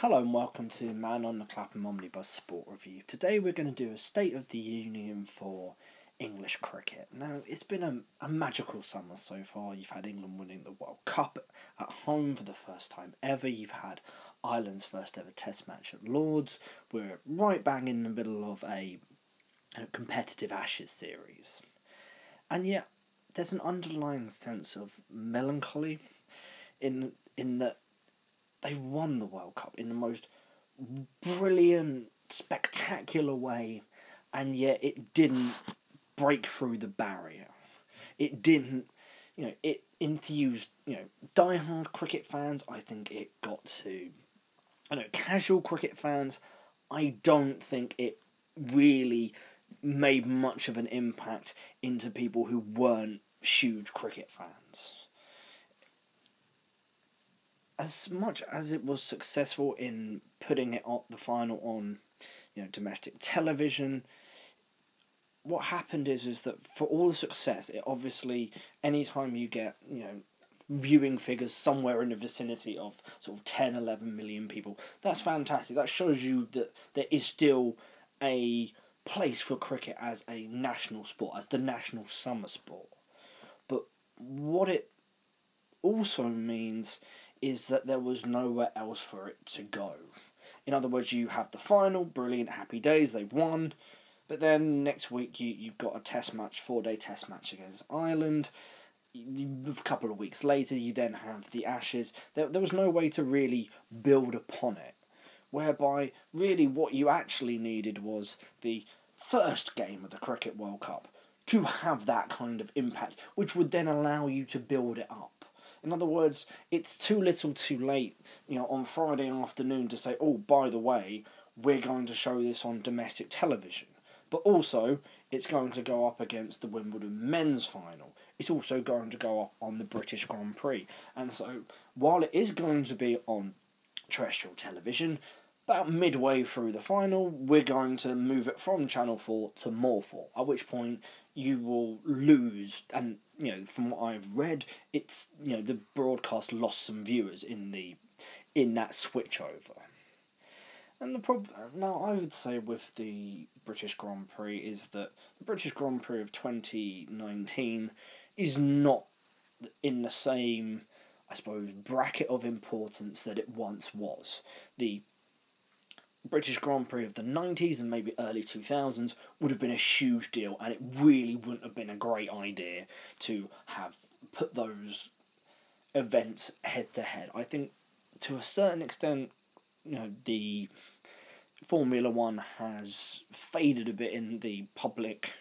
Hello and welcome to Man on the Clapham Omnibus Sport Review. Today we're going to do a State of the Union for English cricket. Now, it's been a, a magical summer so far. You've had England winning the World Cup at home for the first time ever. You've had Ireland's first ever Test match at Lords. We're right bang in the middle of a, a competitive Ashes series. And yet, there's an underlying sense of melancholy in in that they won the World Cup in the most brilliant, spectacular way, and yet it didn't break through the barrier. It didn't, you know, it enthused, you know, die-hard cricket fans. I think it got to, I know, casual cricket fans. I don't think it really made much of an impact into people who weren't huge cricket fans as much as it was successful in putting it up the final on you know domestic television what happened is is that for all the success it obviously anytime you get you know viewing figures somewhere in the vicinity of sort of 10 11 million people that's fantastic. That shows you that there is still a place for cricket as a national sport as the national summer sport. But what it also means is that there was nowhere else for it to go. In other words, you have the final, brilliant, happy days, they've won, but then next week you, you've got a test match, four day test match against Ireland. A couple of weeks later, you then have the Ashes. There, there was no way to really build upon it. Whereby, really, what you actually needed was the first game of the Cricket World Cup to have that kind of impact, which would then allow you to build it up. In other words, it's too little too late, you know, on Friday afternoon to say, oh, by the way, we're going to show this on domestic television. But also, it's going to go up against the Wimbledon men's final. It's also going to go up on the British Grand Prix. And so, while it is going to be on terrestrial television, about midway through the final, we're going to move it from Channel 4 to More 4, at which point you will lose and you know from what I've read it's you know the broadcast lost some viewers in the in that switch over and the problem now I would say with the British Grand Prix is that the British Grand Prix of 2019 is not in the same I suppose bracket of importance that it once was. The British Grand Prix of the 90s and maybe early 2000s would have been a huge deal, and it really wouldn't have been a great idea to have put those events head to head. I think to a certain extent, you know, the Formula One has faded a bit in the public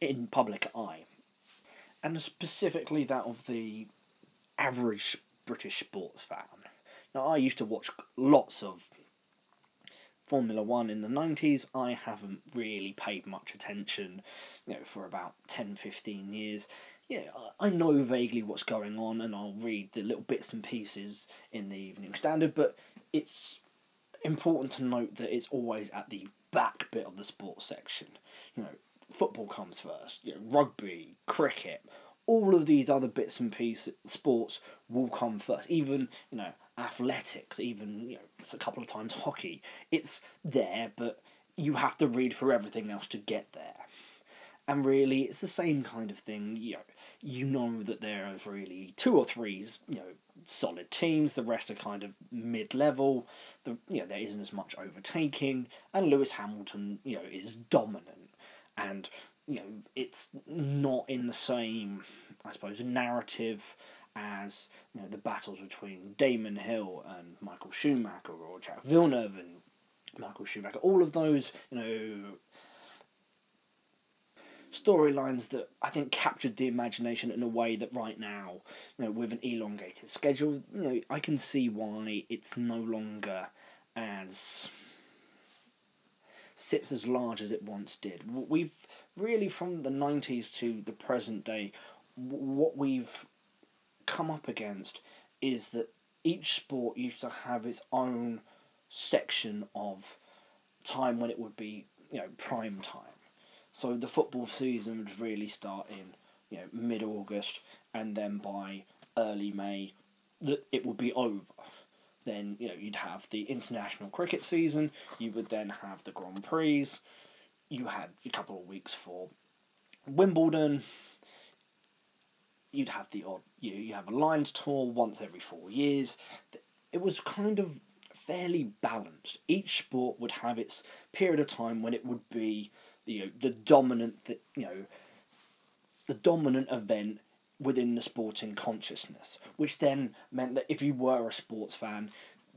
in public eye. And specifically that of the average British sports fan. Now, I used to watch lots of Formula One in the 90s. I haven't really paid much attention, you know, for about 10, 15 years. Yeah, I know vaguely what's going on and I'll read the little bits and pieces in the Evening Standard, but it's important to note that it's always at the back bit of the sports section. You know, football comes first, you know, rugby, cricket, all of these other bits and pieces, sports will come first. Even, you know, athletics, even you know, a couple of times hockey. It's there, but you have to read for everything else to get there. And really, it's the same kind of thing. You know, you know that there are really two or three, you know, solid teams. The rest are kind of mid-level. The you know there isn't as much overtaking, and Lewis Hamilton, you know, is dominant. And you know, it's not in the same, I suppose, narrative as you know the battles between Damon Hill and Michael Schumacher or Jack Villeneuve and Michael Schumacher. All of those, you know, storylines that I think captured the imagination in a way that right now, you know, with an elongated schedule, you know, I can see why it's no longer as sits as large as it once did. We've really from the 90s to the present day what we've come up against is that each sport used to have its own section of time when it would be you know prime time. So the football season would really start in you know mid August, and then by early May, that it would be over. Then you know you'd have the international cricket season. You would then have the Grand Prix. You had a couple of weeks for Wimbledon. You'd have the odd you you have a Lions tour once every four years. It was kind of fairly balanced. Each sport would have its period of time when it would be you know the dominant th- you know the dominant event within the sporting consciousness, which then meant that if you were a sports fan,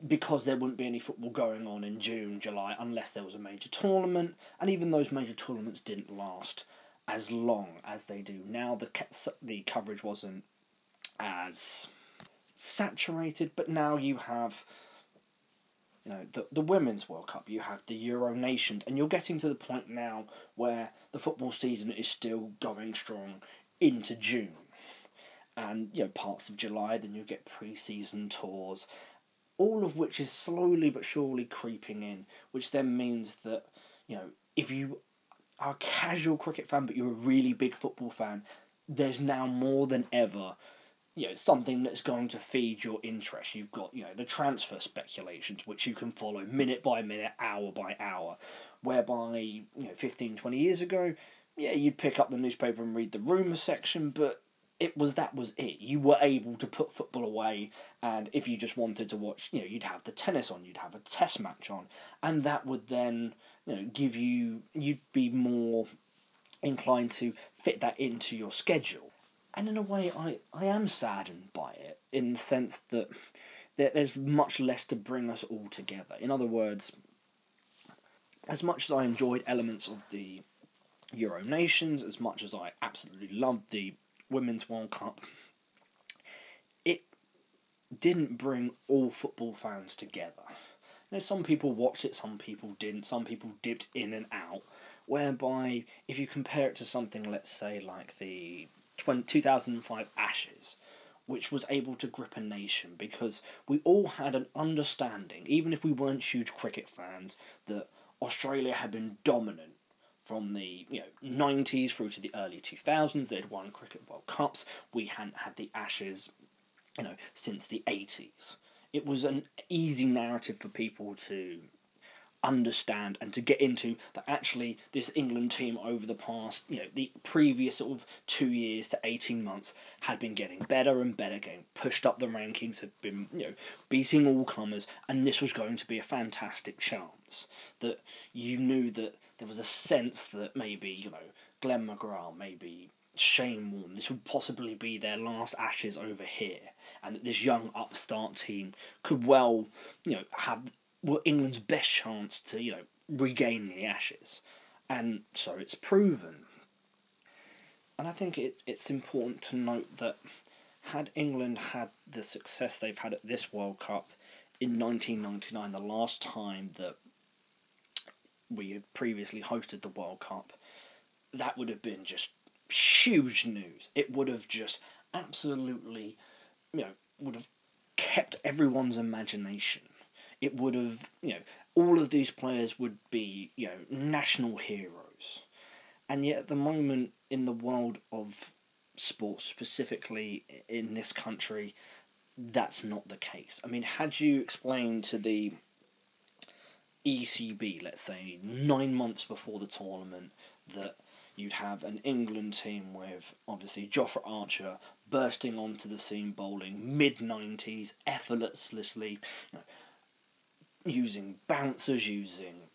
because there wouldn't be any football going on in June, July, unless there was a major tournament, and even those major tournaments didn't last as long as they do now. The the coverage wasn't as saturated, but now you have you know the the women's World Cup, you have the Euro Nations, and you're getting to the point now where the football season is still going strong into June, and you know parts of July. Then you get pre-season tours, all of which is slowly but surely creeping in, which then means that you know if you are a casual cricket fan but you're a really big football fan, there's now more than ever you know something that's going to feed your interest. You've got you know the transfer speculations, which you can follow minute by minute, hour by hour, whereby you know 15, 20 years ago, yeah, you'd pick up the newspaper and read the rumour section, but it was that was it. You were able to put football away, and if you just wanted to watch, you know, you'd have the tennis on, you'd have a test match on, and that would then you know give you you'd be more inclined to fit that into your schedule and in a way, I, I am saddened by it in the sense that there, there's much less to bring us all together. In other words, as much as I enjoyed elements of the Euro Nations, as much as I absolutely loved the Women's World Cup, it didn't bring all football fans together. Know, some people watched it, some people didn't, some people dipped in and out. Whereby, if you compare it to something, let's say, like the 2005 Ashes, which was able to grip a nation because we all had an understanding, even if we weren't huge cricket fans, that Australia had been dominant from the you know 90s through to the early 2000s. They'd won cricket World Cups. We hadn't had the Ashes, you know, since the 80s. It was an easy narrative for people to understand and to get into that actually this England team over the past, you know, the previous sort of two years to 18 months had been getting better and better, getting pushed up the rankings, had been, you know, beating all comers, and this was going to be a fantastic chance. That you knew that there was a sense that maybe, you know, Glenn McGrath, maybe Shane Warne, this would possibly be their last Ashes over here, and that this young upstart team could well, you know, have were England's best chance to, you know, regain the Ashes. And so it's proven. And I think it, it's important to note that had England had the success they've had at this World Cup in 1999, the last time that we had previously hosted the World Cup, that would have been just huge news. It would have just absolutely, you know, would have kept everyone's imagination it would have, you know, all of these players would be, you know, national heroes. And yet, at the moment, in the world of sports, specifically in this country, that's not the case. I mean, had you explained to the ECB, let's say, nine months before the tournament, that you'd have an England team with obviously Jofra Archer bursting onto the scene bowling mid 90s effortlessly, you know, using bouncers, using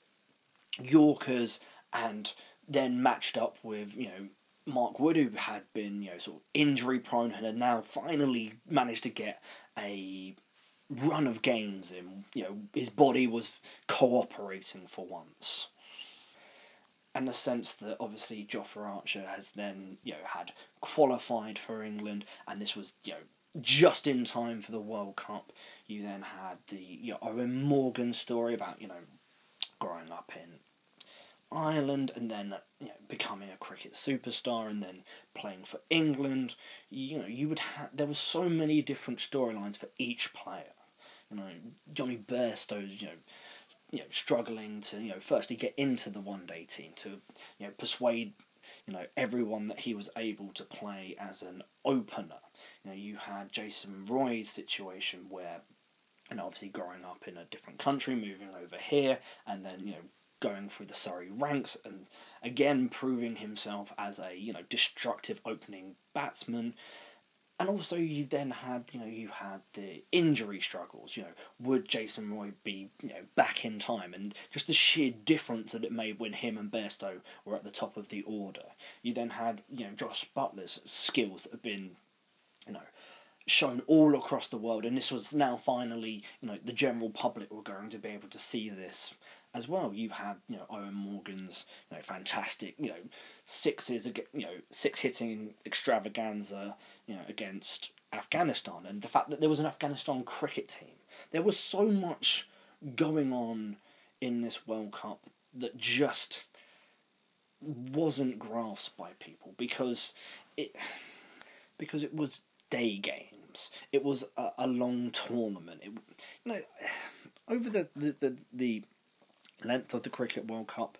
Yorkers, and then matched up with, you know, Mark Wood, who had been, you know, sort of injury prone and had now finally managed to get a run of games in. You know, his body was cooperating for once. And the sense that obviously Jofra Archer has then, you know, had qualified for England, and this was, you know, just in time for the World Cup. You then had the you know, Eoin Morgan story about you know growing up in Ireland and then you know becoming a cricket superstar and then playing for England. You know you would have there were so many different storylines for each player. You know Jonny Bairstow's you know you know struggling to you know firstly get into the one day team to you know persuade you know everyone that he was able to play as an opener. You know, you had Jason Roy's situation where, and obviously growing up in a different country, moving over here, and then you know going through the Surrey ranks and again proving himself as a you know destructive opening batsman and also you then had you know you had the injury struggles you know would jason roy be you know back in time and just the sheer difference that it made when him and Bairstow were at the top of the order you then had you know josh Buttler's skills that have been you know shown all across the world and this was now finally you know the general public were going to be able to see this as well You've had you know Eoin Morgan's you know fantastic you know sixes you know six hitting extravaganza you know, against Afghanistan, and the fact that there was an Afghanistan cricket team. There was so much going on in this World Cup that just wasn't grasped by people because it because it was day games. It was a, a long tournament. It, you know, over the, the, the, the length of the Cricket World Cup,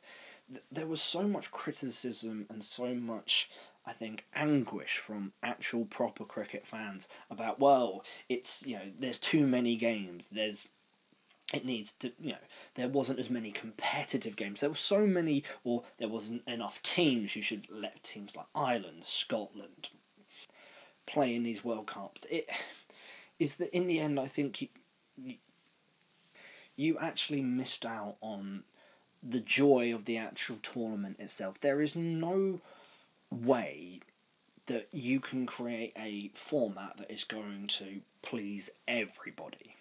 there was so much criticism and so much I think, anguish from actual proper cricket fans about, well, it's, you know, there's too many games, there's, it needs to, you know, there wasn't as many competitive games, there were so many, or there wasn't enough teams, you should let teams like Ireland, Scotland play in these World Cups. It is that in the end, I think you, you, you actually missed out on the joy of the actual tournament itself. There is no way that you can create a format that is going to please everybody.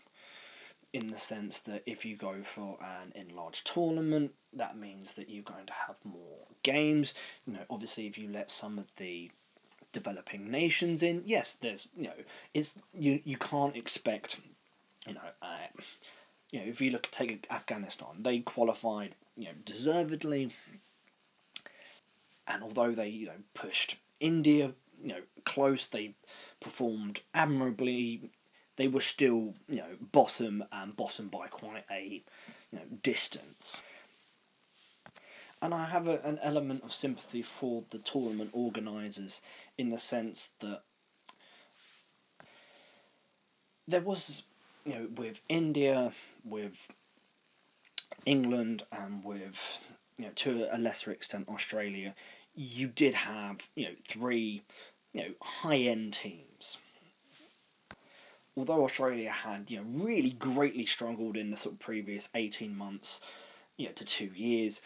In the sense that if you go for an enlarged tournament, that means that you're going to have more games. You know, obviously, if you let some of the developing nations in, yes, there's you know, it's you you can't expect, you know, uh, you know, if you look take Afghanistan, they qualified, you know, deservedly and although they you know pushed India you know close, they performed admirably. They were still you know bottom and bottom by quite a you know distance. And I have a, an element of sympathy for the tournament organisers in the sense that there was, you know, with India, with England, and with, you know, to a lesser extent Australia, you did have you know three you know high end teams. Although Australia had you know really greatly struggled in the sort of previous eighteen months, you know to two years,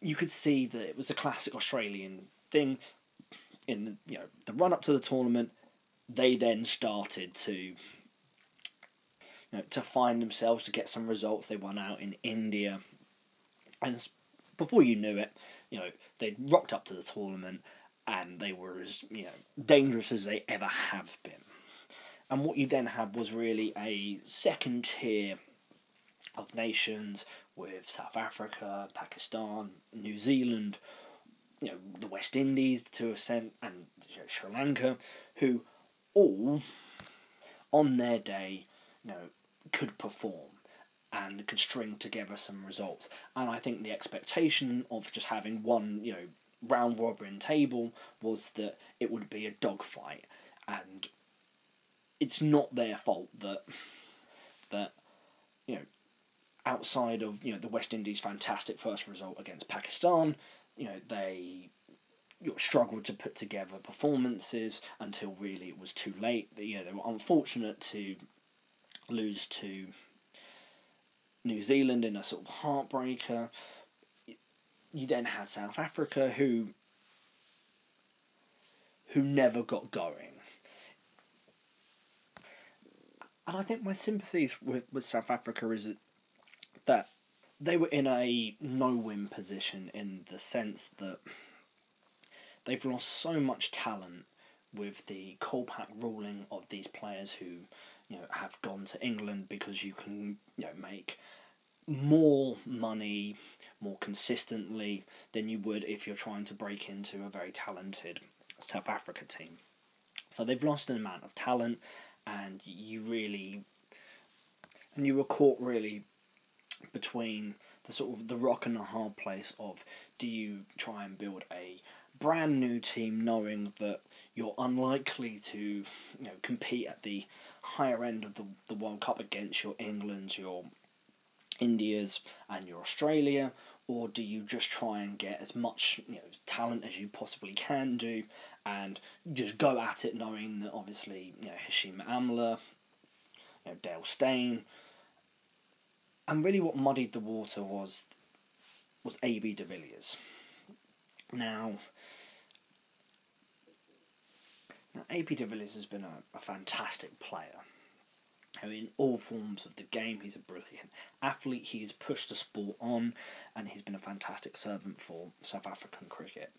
you could see that it was a classic Australian thing. In you know the run up to the tournament, they then started to you know, to find themselves to get some results. They won out in India, and before you knew it, you know, they'd rocked up to the tournament and they were as, you know, dangerous as they ever have been. And what you then had was really a second tier of nations with South Africa, Pakistan, New Zealand, you know, the West Indies to a ascent, and you know, Sri Lanka, who all on their day, you know, could perform and could string together some results. And I think the expectation of just having one, you know, round robin table was that it would be a dogfight, and it's not their fault that that you know outside of you know the West Indies' fantastic first result against Pakistan, you know they you know, struggled to put together performances until really it was too late. You know they were unfortunate to lose to New Zealand in a sort of heartbreaker. You then had South Africa, who who never got going. And I think my sympathies with, with South Africa is that they were in a no win position in the sense that they've lost so much talent with the Kolpak ruling of these players who you know have gone to England because you can you know make more money more consistently than you would if you're trying to break into a very talented South Africa team. So they've lost an amount of talent, and you really, and you were caught really between the sort of the rock and the hard place of do you try and build a brand new team knowing that you're unlikely to you know compete at the higher end of the the World Cup against your England's, your India's, and your Australia, or do you just try and get as much you know talent as you possibly can do, and just go at it knowing that obviously you know Hashim Amla, you know Dale Steyn, and really what muddied the water was was AB de Villiers. Now, AB de Villiers has been a, a fantastic player. I In all forms of the game, he's a brilliant athlete. He has pushed the sport on, and he's been a fantastic servant for South African cricket.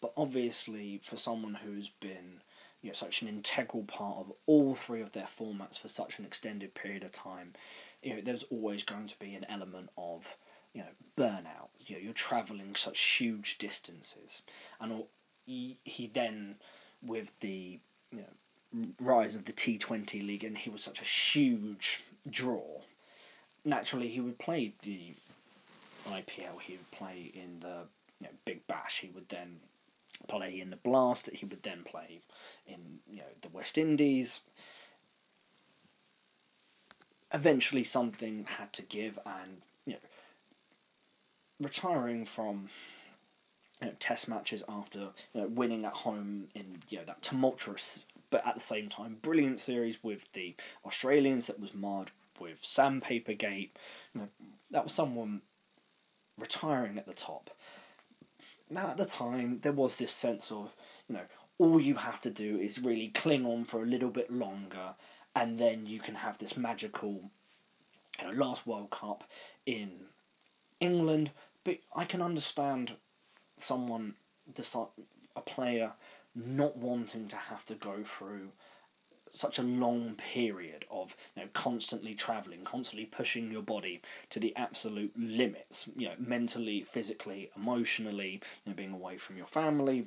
But obviously, for someone who's been you know, such an integral part of all three of their formats for such an extended period of time, you know, there's always going to be an element of you know burnout. You know, you're travelling such huge distances, and he, he then with the you know rise of the T Twenty league, and he was such a huge draw. Naturally, he would play the IPL. He would play in the you know, Big Bash. He would then play in the Blast. He would then play in you know the West Indies. Eventually, something had to give, and you know, retiring from you know, Test matches after you know, winning at home in you know that tumultuous but at the same time brilliant series with the Australians that was marred with Sandpaper Gate. You know, that was someone retiring at the top. Now at the time there was this sense of you know all you have to do is really cling on for a little bit longer, and then you can have this magical you know, last World Cup in England. But I can understand someone decide a player not wanting to have to go through such a long period of you know constantly traveling, constantly pushing your body to the absolute limits, you know, mentally, physically, emotionally, you know, being away from your family.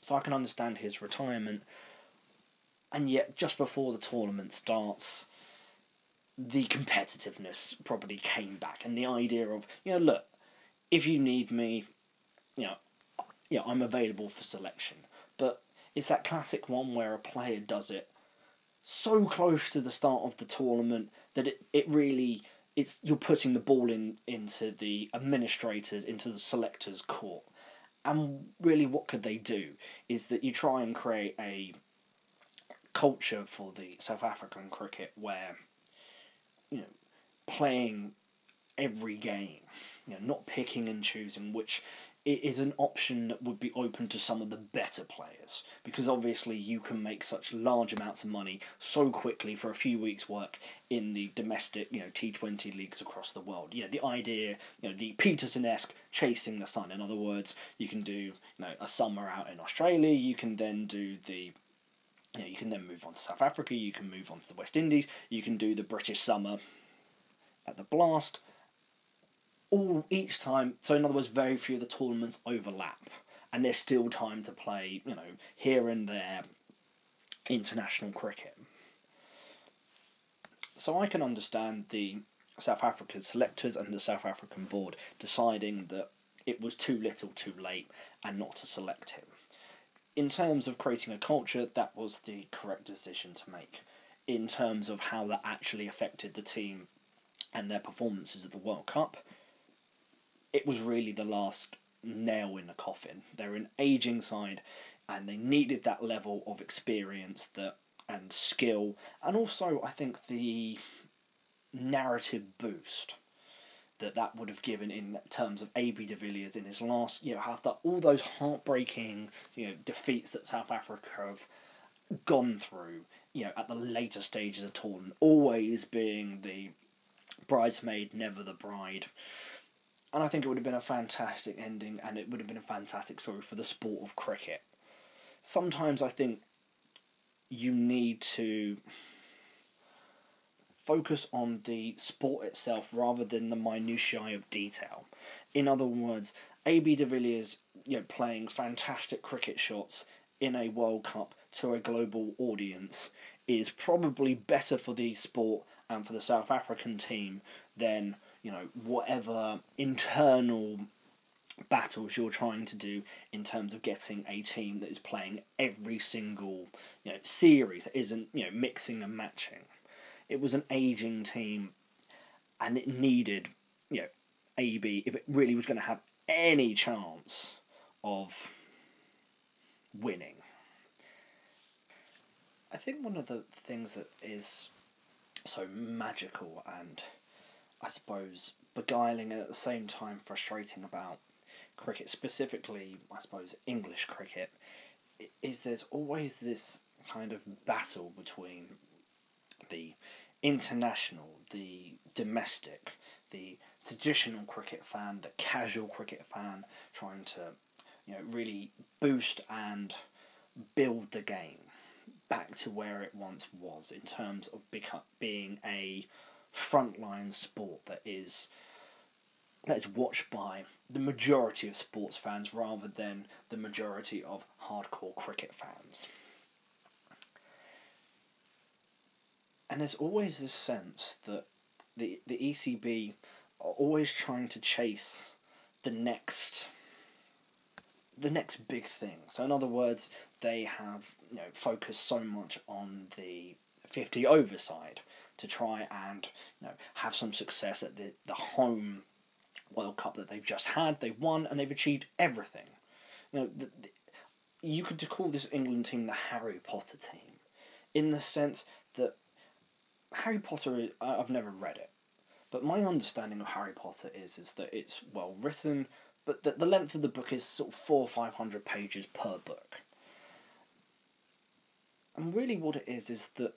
So I can understand his retirement. And yet just before the tournament starts, the competitiveness probably came back and the idea of, you know, look, if you need me, you know, yeah, I'm available for selection. But it's that classic one where a player does it so close to the start of the tournament that it, it really it's you're putting the ball in into the administrators into the selectors court and really what could they do is that you try and create a culture for the South African cricket where you know playing every game you know not picking and choosing which it is an option that would be open to some of the better players because obviously you can make such large amounts of money so quickly for a few weeks' work in the domestic, you know, T Twenty leagues across the world. Know, the idea, you know, the Pietersen esque chasing the sun. In other words, you can do you know a summer out in Australia. You can then do the you, know, you can then move on to South Africa. You can move on to the West Indies. You can do the British summer at the Blast all each time. So in other words, very few of the tournaments overlap, and there's still time to play. You know, here and there, international cricket. So I can understand the South African selectors and the South African board deciding that it was too little, too late, and not to select him. In terms of creating a culture, that was the correct decision to make. In terms of how that actually affected the team and their performances at the World Cup, it was really the last nail in the coffin. They're an aging side, and they needed that level of experience that and skill, and also I think the narrative boost that that would have given in terms of AB de Villiers in his last, you know, after all those heartbreaking, you know, defeats that South Africa have gone through, you know, at the later stages of tournament, always being the bridesmaid, never the bride and I think it would have been a fantastic ending, and it would have been a fantastic story for the sport of cricket. Sometimes I think you need to focus on the sport itself rather than the minutiae of detail. In other words, AB de Villiers, you know, playing fantastic cricket shots in a World Cup to a global audience is probably better for the sport and for the South African team than you know, whatever internal battles you're trying to do in terms of getting a team that is playing every single you know series that isn't you know mixing and matching. It was an aging team, and it needed you know AB if it really was going to have any chance of winning. I think one of the things that is so magical and I suppose beguiling and at the same time frustrating about cricket, specifically, I suppose, English cricket, is there's always this kind of battle between the international, the domestic, the traditional cricket fan, the casual cricket fan, trying to, you know, really boost and build the game back to where it once was in terms of being a frontline sport that is that is watched by the majority of sports fans rather than the majority of hardcore cricket fans. And there's always this sense that the the ECB are always trying to chase the next the next big thing. So in other words, they have you know focused so much on the 50 over side to try and you know have some success at the, the home World Cup that they've just had. They've won and they've achieved everything. You know, the, the, you could call this England team the Harry Potter team, in the sense that Harry Potter. Is, I've never read it, but my understanding of Harry Potter is is that it's well written, but that the length of the book is sort of four or five hundred pages per book. And really, what it is is that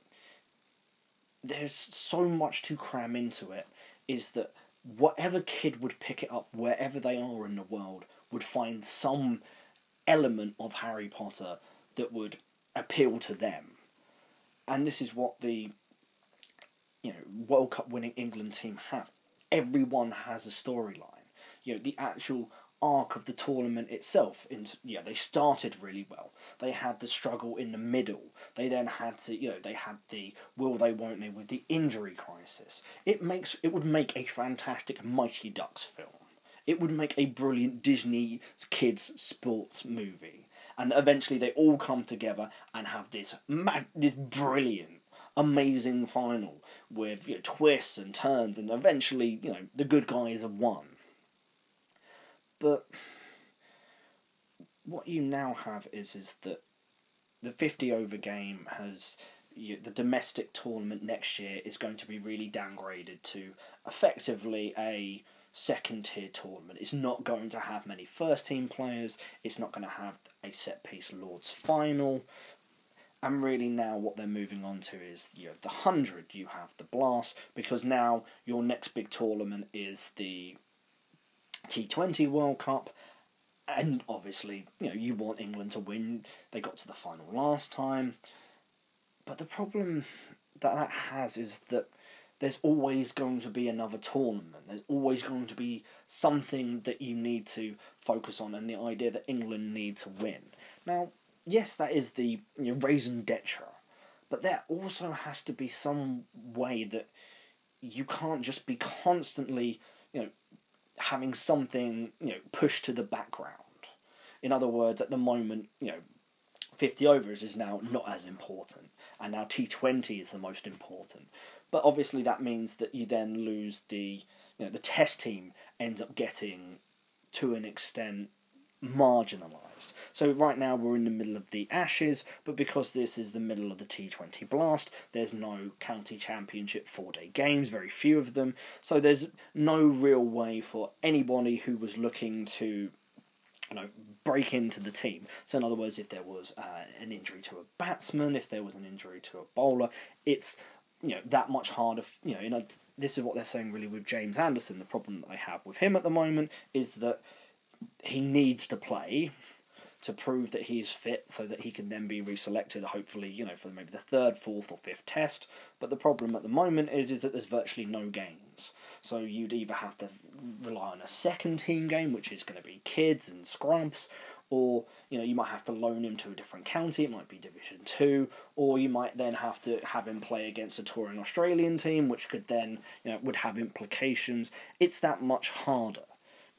there's so much to cram into it. Is that whatever kid would pick it up wherever they are in the world would find some element of Harry Potter that would appeal to them. And this is what the you know World Cup winning England team have. Everyone has a storyline. You know, the actual arc of the tournament itself. In yeah, they started really well. They had the struggle in the middle. They then had to, you know, they had the will they won't they with the injury crisis. It makes it would make a fantastic Mighty Ducks film. It would make a brilliant Disney kids sports movie. And eventually they all come together and have this mag- this brilliant amazing final with you know, twists and turns and eventually you know the good guys have won but what you now have is is that the 50 over game has you, the domestic tournament next year is going to be really downgraded to effectively a second tier tournament. It's not going to have many first team players. It's not going to have a set piece Lords final. And really now what they're moving on to is you have the 100, you have the Blast, because now your next big tournament is the T20 World Cup, and obviously, you know, you want England to win. They got to the final last time. But the problem that that has is that there's always going to be another tournament. There's always going to be something that you need to focus on, and the idea that England need to win. Now, yes, that is the you know, raison d'etre, but there also has to be some way that you can't just be constantly, you know, having something you know pushed to the background. In other words, at the moment, you know, fifty overs is now not as important, and now T Twenty is the most important. But obviously, that means that you then lose the you know the test team ends up getting to an extent marginalised. So right now we're in the middle of the Ashes, but because this is the middle of the T20 Blast, there's no county championship four-day games, very few of them. So there's no real way for anybody who was looking to you know, break into the team. So, in other words, if there was uh, an injury to a batsman, if there was an injury to a bowler, it's you know that much harder. You know, you know, this is what they're saying really with James Anderson. The problem that they have with him at the moment is that he needs to play to prove that he is fit so that he can then be reselected hopefully you know for maybe the third fourth or fifth test. But the problem at the moment is is that there's virtually no games. So you'd either have to rely on a second team game which is going to be kids and scrubs or you know you might have to loan him to a different county it might be division 2 or you might then have to have him play against a touring australian team which could then you know would have implications. It's that much harder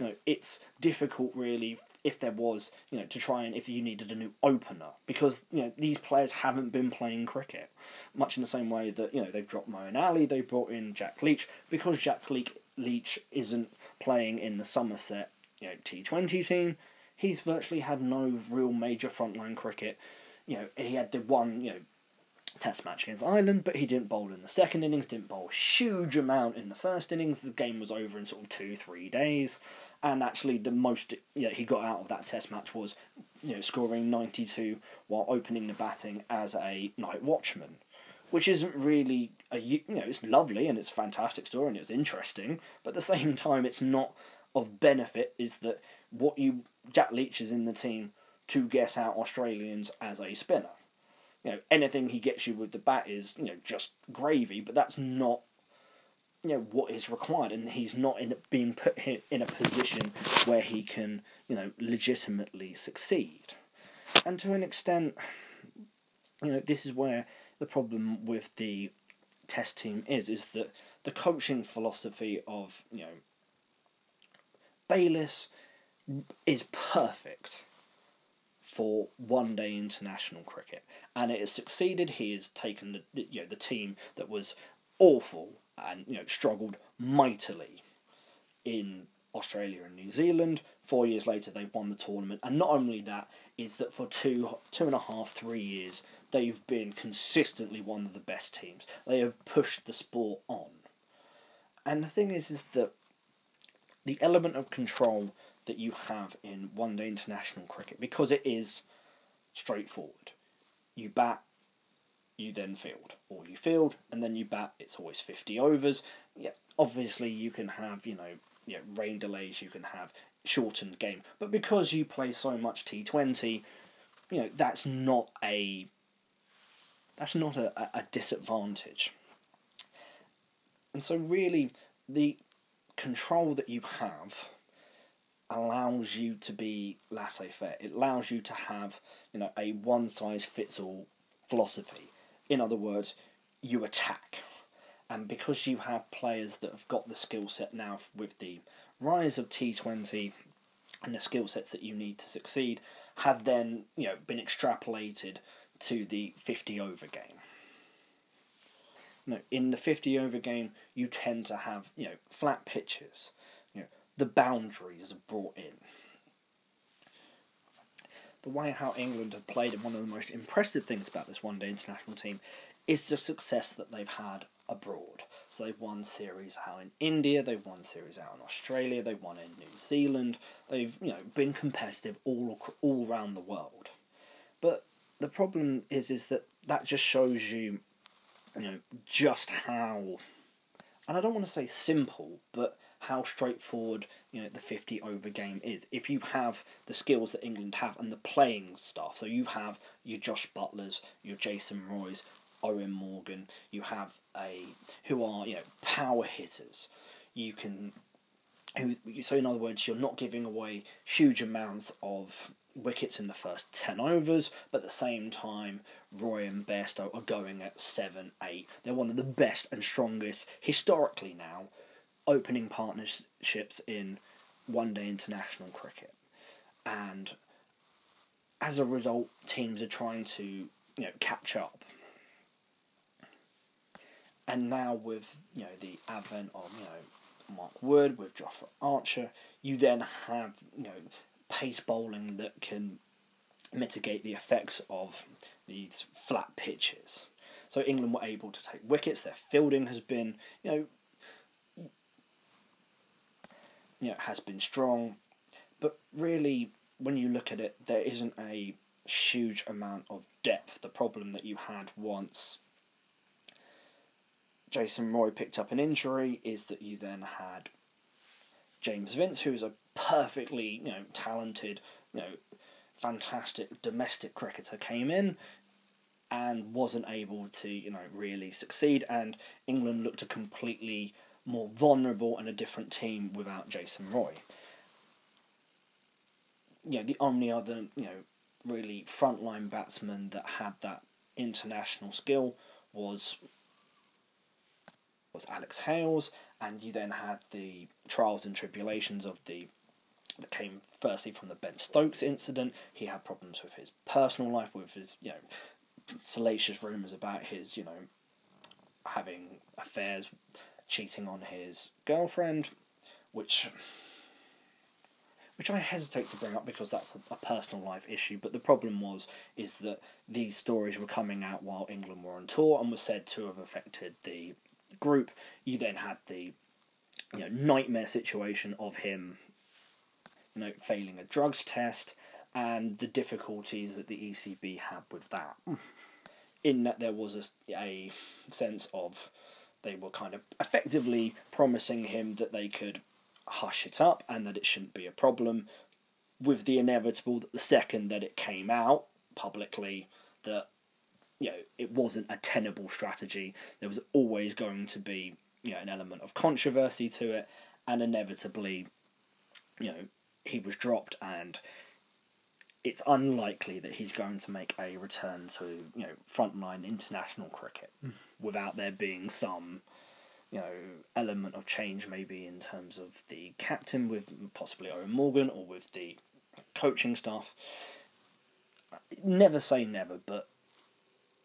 you know, it's difficult really if there was, you know, to try and if you needed a new opener because you know these players haven't been playing cricket, much in the same way that you know they've dropped Moeen Ali, they brought in Jack Leach because Jack Leach isn't playing in the Somerset, you know, T Twenty team. He's virtually had no real major frontline cricket. You know, he had the one, you know, test match against Ireland, but he didn't bowl in the second innings, didn't bowl a huge amount in the first innings. The game was over in sort of two, three days and actually the most you know, he got out of that test match was you know scoring 92 while opening the batting as a night watchman which isn't really a you know it's lovely and it's a fantastic story and it's interesting but at the same time it's not of benefit is that what you Jack Leach is in the team to get out Australians as a spinner. You know anything he gets you with the bat is you know just gravy but that's not you know what is required, and he's not in being put in a position where he can you know legitimately succeed. And to an extent, you know this is where the problem with the test team is is that the coaching philosophy of you know Bayliss is perfect for one day international cricket and it has succeeded he has taken the you know the team that was awful and you know struggled mightily in Australia and New Zealand. Four years later, they won the tournament, and not only that is that for two two and a half three years they've been consistently one of the best teams. They have pushed the sport on, and the thing is, is that the element of control that you have in one day international cricket because it is straightforward. You bat you then field, or you field and then you bat. It's always fifty overs. Yeah, obviously you can have you know yeah rain delays. You can have shortened game, but because you play so much T Twenty, you know that's not a that's not a, a disadvantage. And so really the control that you have allows you to be laissez faire. It allows you to have, you know, a one size fits all philosophy. In other words, you attack. And because you have players that have got the skill set now with the rise of T20 and the skill sets that you need to succeed, have then you know been extrapolated to the 50 over game. Know, in the 50 over game, you tend to have you know flat pitches. You know, the boundaries are brought in the way how England have played and one of the most impressive things about this one day international team is the success that they've had abroad. So they've won series out in India, they've won series out in Australia, they've won in New Zealand. They've you know been competitive all all around the world. But the problem is is that that just shows you you know just how and I don't want to say simple, but how straightforward you know the 50 over game is if you have the skills that England have and the playing stuff so you have your Josh Buttlers your Jason Roys Eoin Morgan you have a who are you know power hitters you can who so in other words you're not giving away huge amounts of wickets in the first 10 overs, but at the same time, Roy and Bairstow are going at 7 8. They're one of the best and strongest historically now opening partnerships in one day international cricket. And as a result, teams are trying to you know catch up. And now with you know the advent of you know Mark Wood with Jofra Archer, you then have you know pace bowling that can mitigate the effects of these flat pitches. So England were able to take wickets. Their fielding has been you know you know, has been strong. But really, when you look at it, there isn't a huge amount of depth. The problem that you had once Jason Roy picked up an injury is that you then had James Vince, who's a perfectly, you know, talented, you know, fantastic domestic cricketer, came in and wasn't able to, you know, really succeed. And England looked a completely more vulnerable and a different team without Jason Roy. You know, the only other, you know, really frontline batsman that had that international skill was was Alex Hales, and you then had the trials and tribulations of the that came firstly from the Ben Stokes incident. He had problems with his personal life, with his you know salacious rumours about his you know having affairs, cheating on his girlfriend, which which I hesitate to bring up because that's a, a, personal life issue. But the problem was is that these stories were coming out while England were on tour and were said to have affected the group. You then had the you know nightmare situation of him, you know, failing a drugs test and the difficulties that the ECB had with that. Mm. In that there was a, a sense of they were kind of effectively promising him that they could hush it up and that it shouldn't be a problem, with the inevitable that the second that it came out publicly that you know it wasn't a tenable strategy, there was always going to be you know an element of controversy to it, and inevitably, you know, he was dropped and it's unlikely that he's going to make a return to you know frontline international cricket mm. Without there being some you know element of change maybe in terms of the captain with possibly Eoin Morgan or with the coaching staff. Never say never, but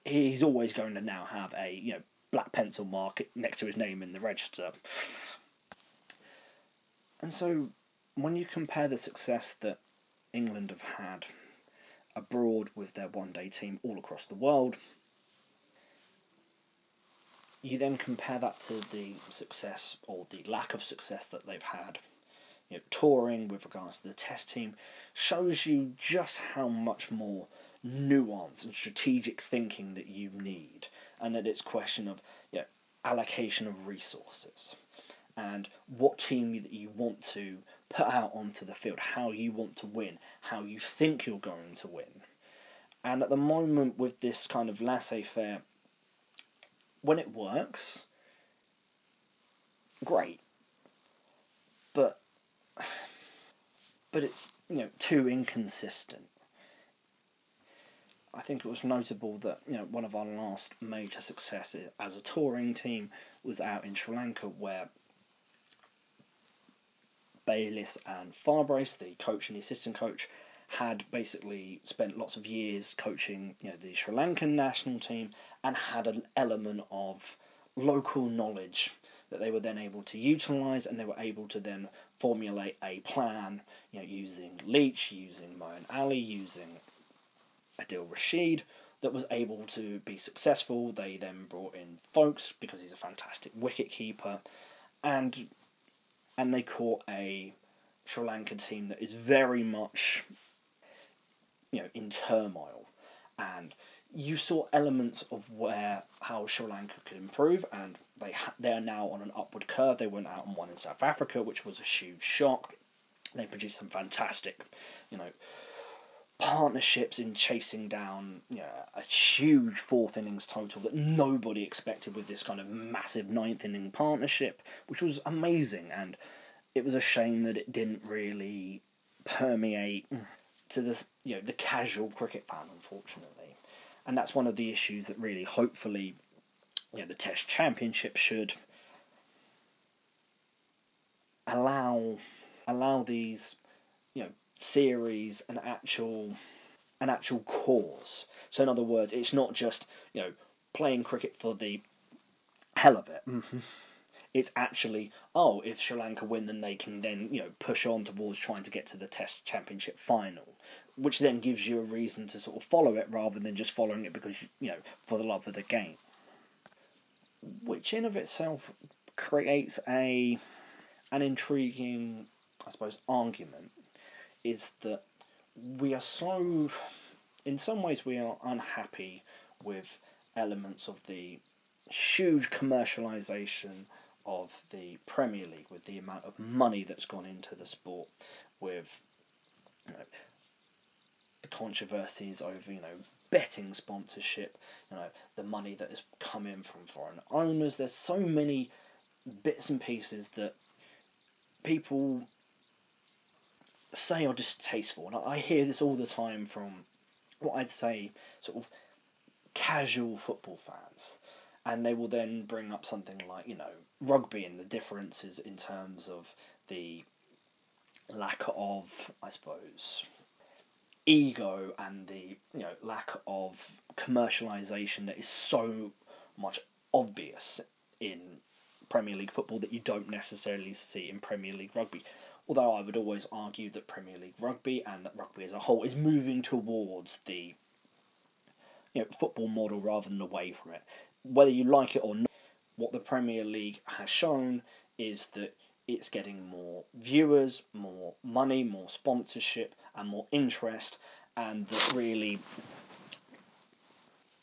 he's always going to now have a you know black pencil mark next to his name in the register. And so when you compare the success that England have had abroad with their one day team all across the world you then compare that to the success or the lack of success that they've had you know, touring with regards to the test team shows you just how much more nuance and strategic thinking that you need and that it's question of you know, allocation of resources and what team that you want to put out onto the field, how you want to win, how you think you're going to win. And at the moment, with this kind of laissez faire when it works, great. But but it's you know too inconsistent. I think it was notable that you know one of our last major successes as a touring team was out in Sri Lanka where Bayliss and Farbrace, the coach and the assistant coach, had basically spent lots of years coaching you know, the Sri Lankan national team and had an element of local knowledge that they were then able to utilize and they were able to then formulate a plan you know using Leach using Moeen Ali using Adil Rashid that was able to be successful. They then brought in Foakes because he's a fantastic wicket keeper and and they caught a Sri Lanka team that is very much you know in turmoil, and you saw elements of where how Sri Lanka could improve, and they ha- they are now on an upward curve. They went out and won in South Africa, which was a huge shock. They produced some fantastic, you know, partnerships in chasing down you know, a huge fourth innings total that nobody expected with this kind of massive ninth inning partnership, which was amazing. And it was a shame that it didn't really permeate to the you know the casual cricket fan, unfortunately, and that's one of the issues that really, hopefully, you know, the Test Championship should allow allow these you know theories an actual an actual cause. So in other words, it's not just you know playing cricket for the hell of it. Mm-hmm it's actually oh if Sri Lanka win then they can then you know push on towards trying to get to the Test Championship final, which then gives you a reason to sort of follow it rather than just following it because you know for the love of the game, which in of itself creates a an intriguing I suppose argument is that we are so in some ways we are unhappy with elements of the huge commercialization of the Premier League with the amount of money that's gone into the sport, with you know, the controversies over you know betting sponsorship, you know the money that has come in from foreign owners. There's so many bits and pieces that people say are distasteful, and I hear this all the time from what I'd say sort of casual football fans and they will then bring up something like you know rugby and the differences in terms of the lack of, I suppose, ego and the you know lack of commercialization that is so much obvious in Premier League football that you don't necessarily see in Premier League rugby. Although I would always argue that Premier League rugby and that rugby as a whole is moving towards the you know football model rather than away from it. Whether you like it or not, what the Premier League has shown is that it's getting more viewers, more money, more sponsorship, and more interest, and that really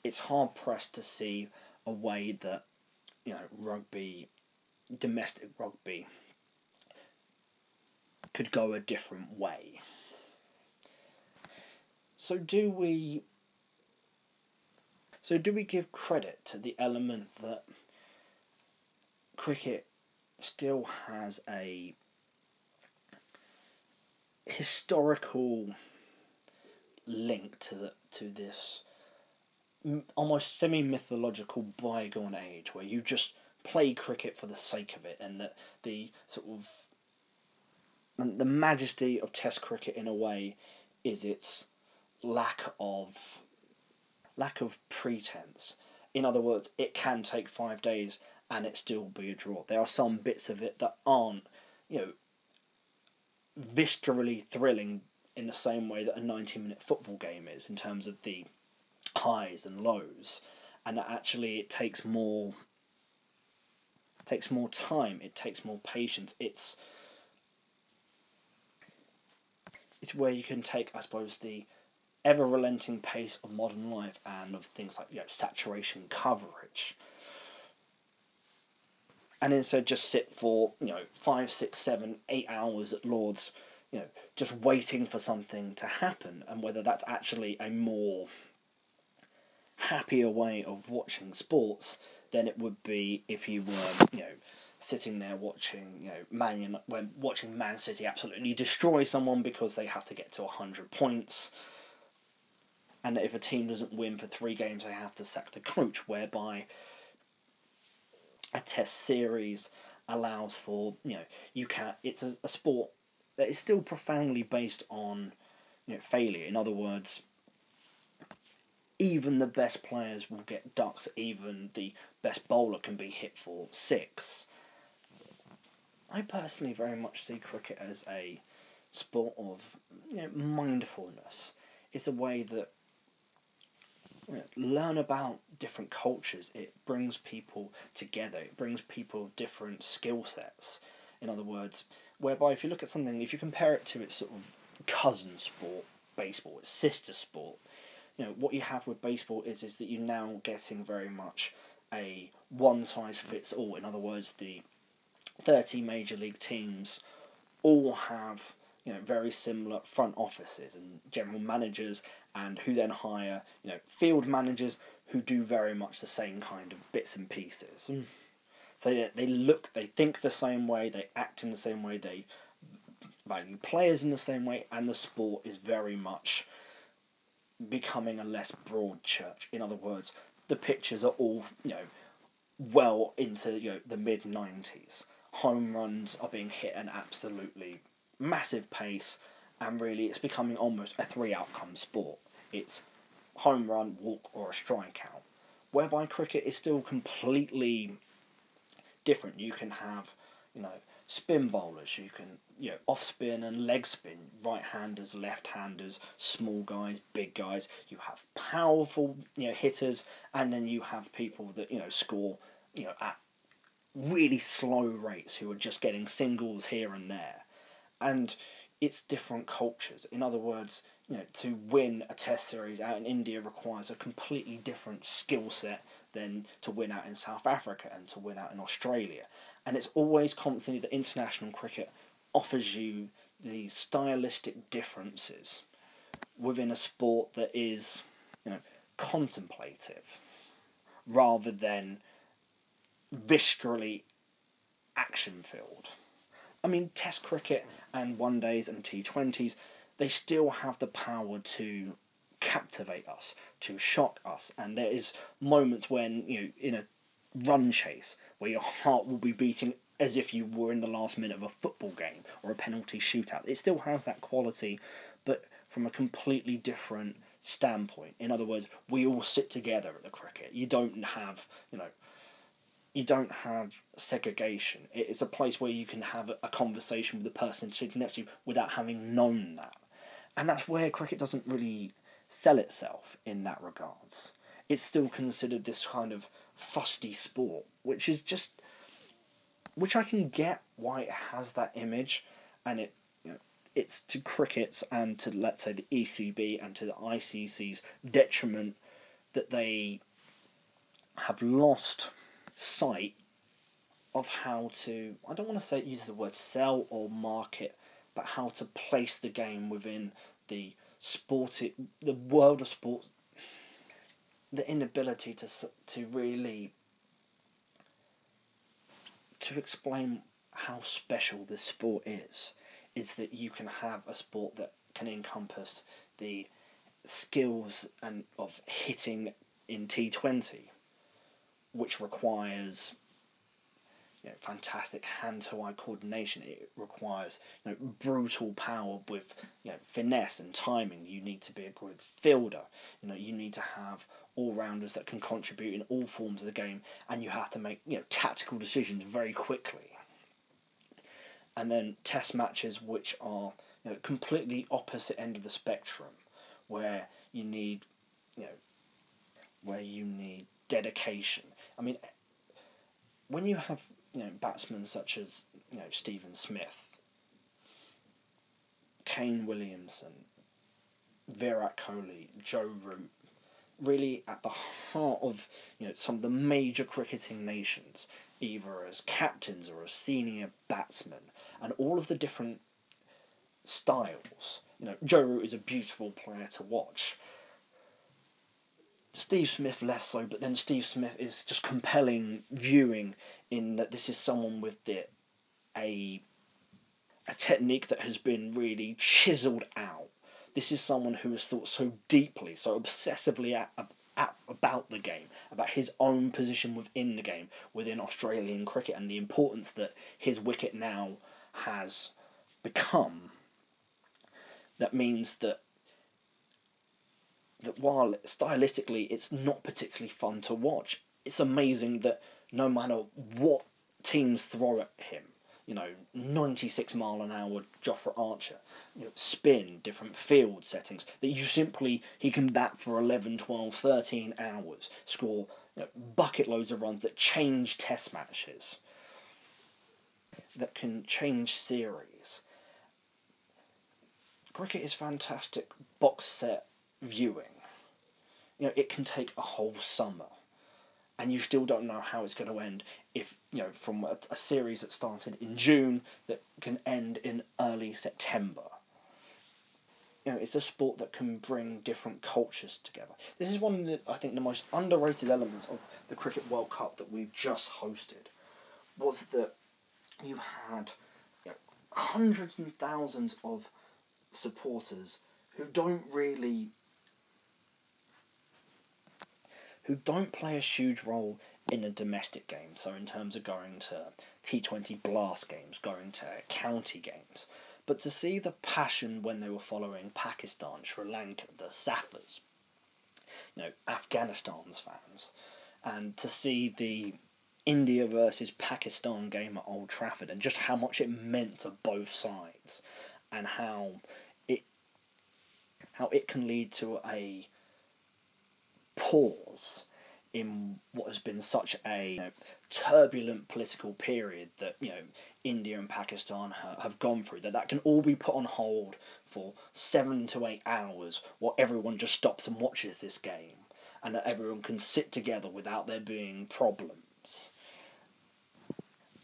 it's hard pressed to see a way that you know rugby, domestic rugby, could go a different way. So do we? So do we give credit to the element that cricket still has a historical link to the to this almost semi mythological bygone age where you just play cricket for the sake of it, and that the sort of the majesty of Test cricket in a way is its lack of lack of pretense. In other words, it can take five days and it still be a draw. There are some bits of it that aren't, you know, viscerally thrilling in the same way that a 90 minute football game is in terms of the highs and lows and that actually it takes more takes more time it takes more patience it's it's where you can take i suppose the ever relenting pace of modern life and of things like you know saturation coverage and instead just sit for you know five, six, seven, eight hours at Lords, you know, just waiting for something to happen, and whether that's actually a more happier way of watching sports than it would be if you were, you know, sitting there watching, you know, Man when watching Man City absolutely destroy someone because they have to get to hundred points, and if a team doesn't win for three games, they have to sack the coach, whereby a test series allows for you know you can it's a, a sport that is still profoundly based on you know failure. In other words even the best players will get ducks even the best bowler can be hit for six. I personally very much see cricket as a sport of you know, mindfulness. It's a way that learn about different cultures. It brings people together. It brings people of different skill sets. In other words, whereby if you look at something, if you compare it to its sort of cousin sport, baseball, its sister sport, you know what you have with baseball is is that you're now getting very much a one size fits all. In other words, the thirty major league teams all have you know very similar front offices and general managers and who then hire you know field managers who do very much the same kind of bits and pieces. Mm. So they, they look, they think the same way, they act in the same way, they value players in the same way, and the sport is very much becoming a less broad church. In other words, the pitches are all you know well into you know the mid nineties. Home runs are being hit at an absolutely massive pace, and really it's becoming almost a three outcome sport. It's home run, walk, or a strikeout. Whereby cricket is still completely different. You can have, you know, spin bowlers, you can, you know, off spin and leg spin, right handers, left handers, small guys, big guys. You have powerful, you know, hitters, and then you have people that, you know, score, you know, at really slow rates who are just getting singles here and there. And it's different cultures. In other words, you know, to win a test series out in India requires a completely different skill set than to win out in South Africa and to win out in Australia. And it's always constantly that international cricket offers you these stylistic differences within a sport that is, you know, contemplative rather than viscerally action filled. I mean, Test cricket and one days and T20s, they still have the power to captivate us, to shock us. And there is moments when, you know, in a run chase where your heart will be beating as if you were in the last minute of a football game or a penalty shootout. It still has that quality, but from a completely different standpoint. In other words, we all sit together at the cricket. You don't have, you know, you don't have segregation. It's a place where you can have a conversation with the person sitting next to you without having known that. And that's where cricket doesn't really sell itself in that regards. It's still considered this kind of fusty sport, which is just which I can get why it has that image and it you know, it's to cricket's and to let's say the ECB and to the ICC's detriment that they have lost sight of how to I don't want to say use the word sell or market, but how to place the game within the sport the world of sport the inability to to really to explain how special this sport is is that you can have a sport that can encompass the skills and of hitting in T20 which requires you know, fantastic hand-to-eye coordination. It requires you know, brutal power with you know, finesse and timing. You need to be a good fielder. You know, you need to have all-rounders that can contribute in all forms of the game, and you have to make you know tactical decisions very quickly. And then test matches, which are you know, completely opposite end of the spectrum, where you need you know where you need dedication. I mean, when you have you know batsmen such as you know Steven Smith, Kane Williamson, Virat Kohli, Joe Root, really at the heart of you know some of the major cricketing nations, either as captains or as senior batsmen, and all of the different styles. You know, Joe Root is a beautiful player to watch. Steve Smith less so, but then Steve Smith is just compelling viewing in that this is someone with the a a technique that has been really chiseled out. This is someone who has thought so deeply, so obsessively at, at, about the game, about his own position within the game, within Australian cricket, and the importance that his wicket now has become. That means that that while stylistically it's not particularly fun to watch, it's amazing that no matter what teams throw at him, you know, 96 mile an hour Jofra Archer, you know, spin, different field settings, that you simply, he can bat for 11, 12, 13 hours, score you know, bucket loads of runs that change test matches, that can change series. Cricket is fantastic box set viewing. You know, it can take a whole summer, and you still don't know how it's going to end. If you know, from a, a series that started in June that can end in early September. You know, it's a sport that can bring different cultures together. This is one of the, I think the most underrated elements of the Cricket World Cup that we've just hosted, was that you had you know, hundreds and thousands of supporters who don't really who don't play a huge role in a domestic game. So, in terms of going to T20 blast games, going to county games. But to see the passion when they were following Pakistan, Sri Lanka, the Safas, you know, Afghanistan's fans, and to see the India versus Pakistan game at Old Trafford and just how much it meant to both sides and how it how it can lead to a pause in what has been such a you know, turbulent political period that you know India and Pakistan ha- have gone through that that can all be put on hold for seven to eight hours while everyone just stops and watches this game and that everyone can sit together without there being problems.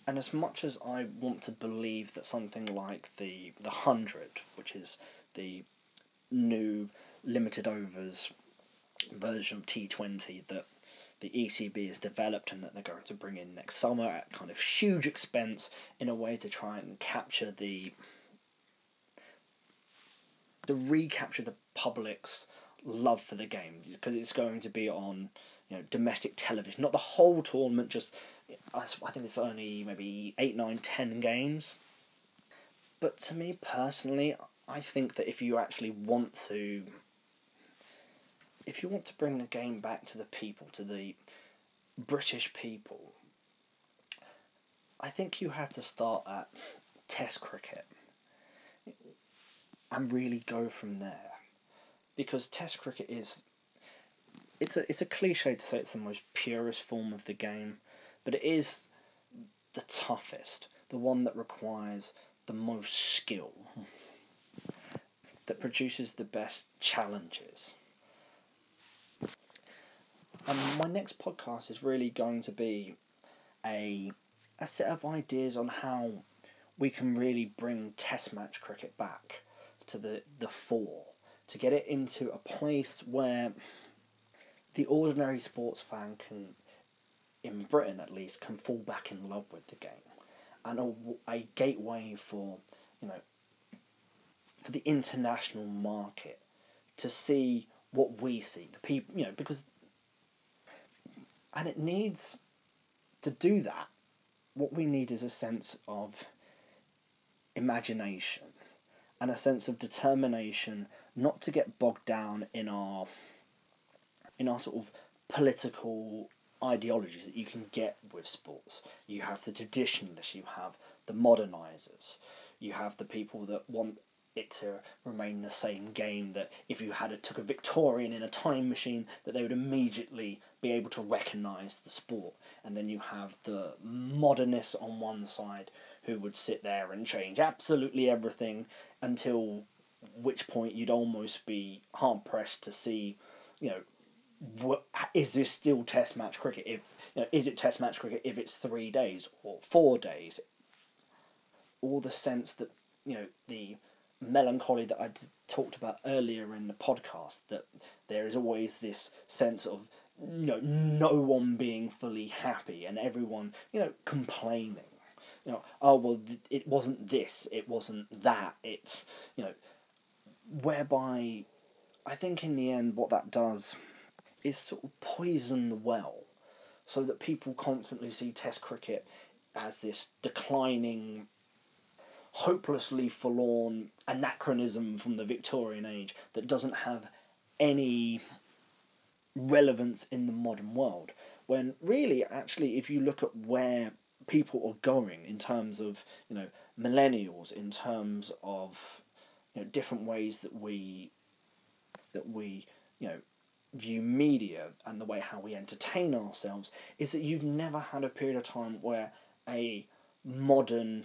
And as much as I want to believe that something like the the hundred, which is the new limited overs version of T20 that the ECB has developed and that they're going to bring in next summer at kind of huge expense in a way to try and capture the to recapture the public's love for the game because it's going to be on you know domestic television not the whole tournament just I think it's only maybe eight, nine, ten games. But to me personally, I think that if you actually want to, if you want to bring the game back to the people, to the British people, I think you have to start at Test cricket and really go from there, because Test cricket is. It's a it's a cliche to say it's the most purest form of the game, but it is the toughest, the one that requires the most skill, that produces the best challenges. And my next podcast is really going to be a a set of ideas on how we can really bring Test match cricket back to the the fore, to get it into a place where the ordinary sports fan can, in Britain at least, can fall back in love with the game, and a, a gateway for you know for the international market to see what we see, the people, you know, because and it needs to do that. What we need is a sense of imagination and a sense of determination not to get bogged down in our in our sort of political ideologies that you can get with sports. You have the traditionalists, you have the modernizers, you have the people that want it to remain the same game that if you had it took a Victorian in a time machine that they would immediately be able to recognize the sport. And then you have the modernists on one side who would sit there and change absolutely everything until which point you'd almost be hard pressed to see you know what is this still test match cricket? If you know is it test match cricket if it's 3 days or 4 days? Or the sense that you know the melancholy that I talked about earlier in the podcast that there is always this sense of you know no one being fully happy and everyone you know complaining. You know oh well it wasn't this it wasn't that it's you know whereby I think in the end what that does is sort of poison the well so that people constantly see test cricket as this declining hopelessly forlorn anachronism from the Victorian age that doesn't have any relevance in the modern world. When really, actually, if you look at where people are going in terms of you know millennials, in terms of you know different ways that we that we you know view media and the way how we entertain ourselves, is that you've never had a period of time where a modern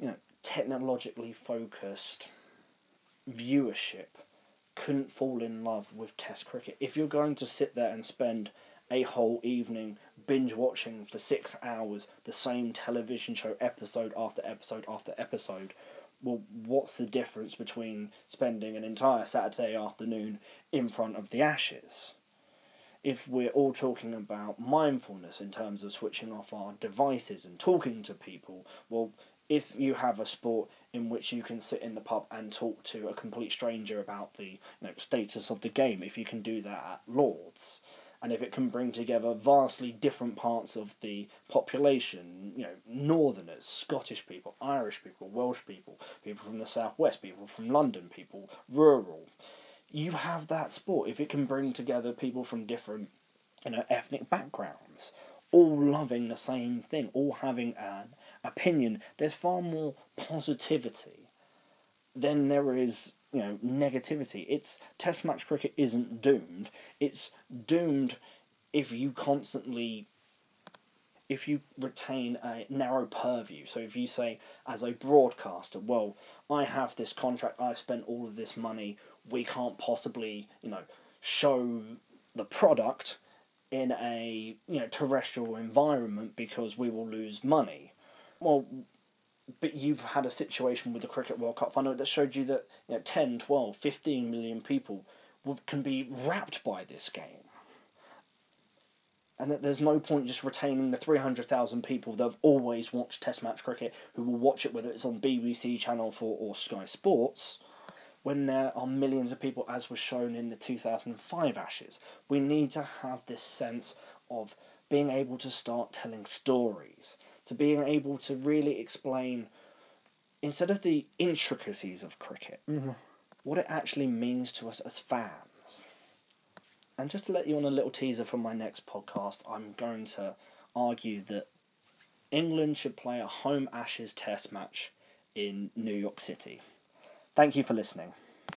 you know technologically focused viewership couldn't fall in love with Test cricket. If you're going to sit there and spend a whole evening binge watching for six hours the same television show episode after episode after episode, well, what's the difference between spending an entire Saturday afternoon in front of the Ashes? If we're all talking about mindfulness in terms of switching off our devices and talking to people, well, if you have a sport in which you can sit in the pub and talk to a complete stranger about the you know, status of the game, if you can do that at Lords, and if it can bring together vastly different parts of the population, you know, Northerners, Scottish people, Irish people, Welsh people, people from the southwest, people from London, people rural, you have that sport. If it can bring together people from different, you know, ethnic backgrounds, all loving the same thing, all having an opinion, there's far more positivity than there is, you know, negativity. It's test match cricket isn't doomed. It's doomed if you constantly if you retain a narrow purview. So if you say as a broadcaster, well, I have this contract, I've spent all of this money, we can't possibly, you know, show the product in a you know terrestrial environment because we will lose money. Well, but you've had a situation with the Cricket World Cup final that showed you that you know, 10, 12, 15 million people can be wrapped by this game. And that there's no point just retaining the 300,000 people that have always watched Test match cricket, who will watch it whether it's on BBC Channel 4 or Sky Sports, when there are millions of people, as was shown in the 2005 Ashes. We need to have this sense of being able to start telling stories, to being able to really explain, instead of the intricacies of cricket, Mm-hmm. what it actually means to us as fans. And just to let you on a little teaser from my next podcast, I'm going to argue that England should play a home Ashes test match in New York City. Thank you for listening.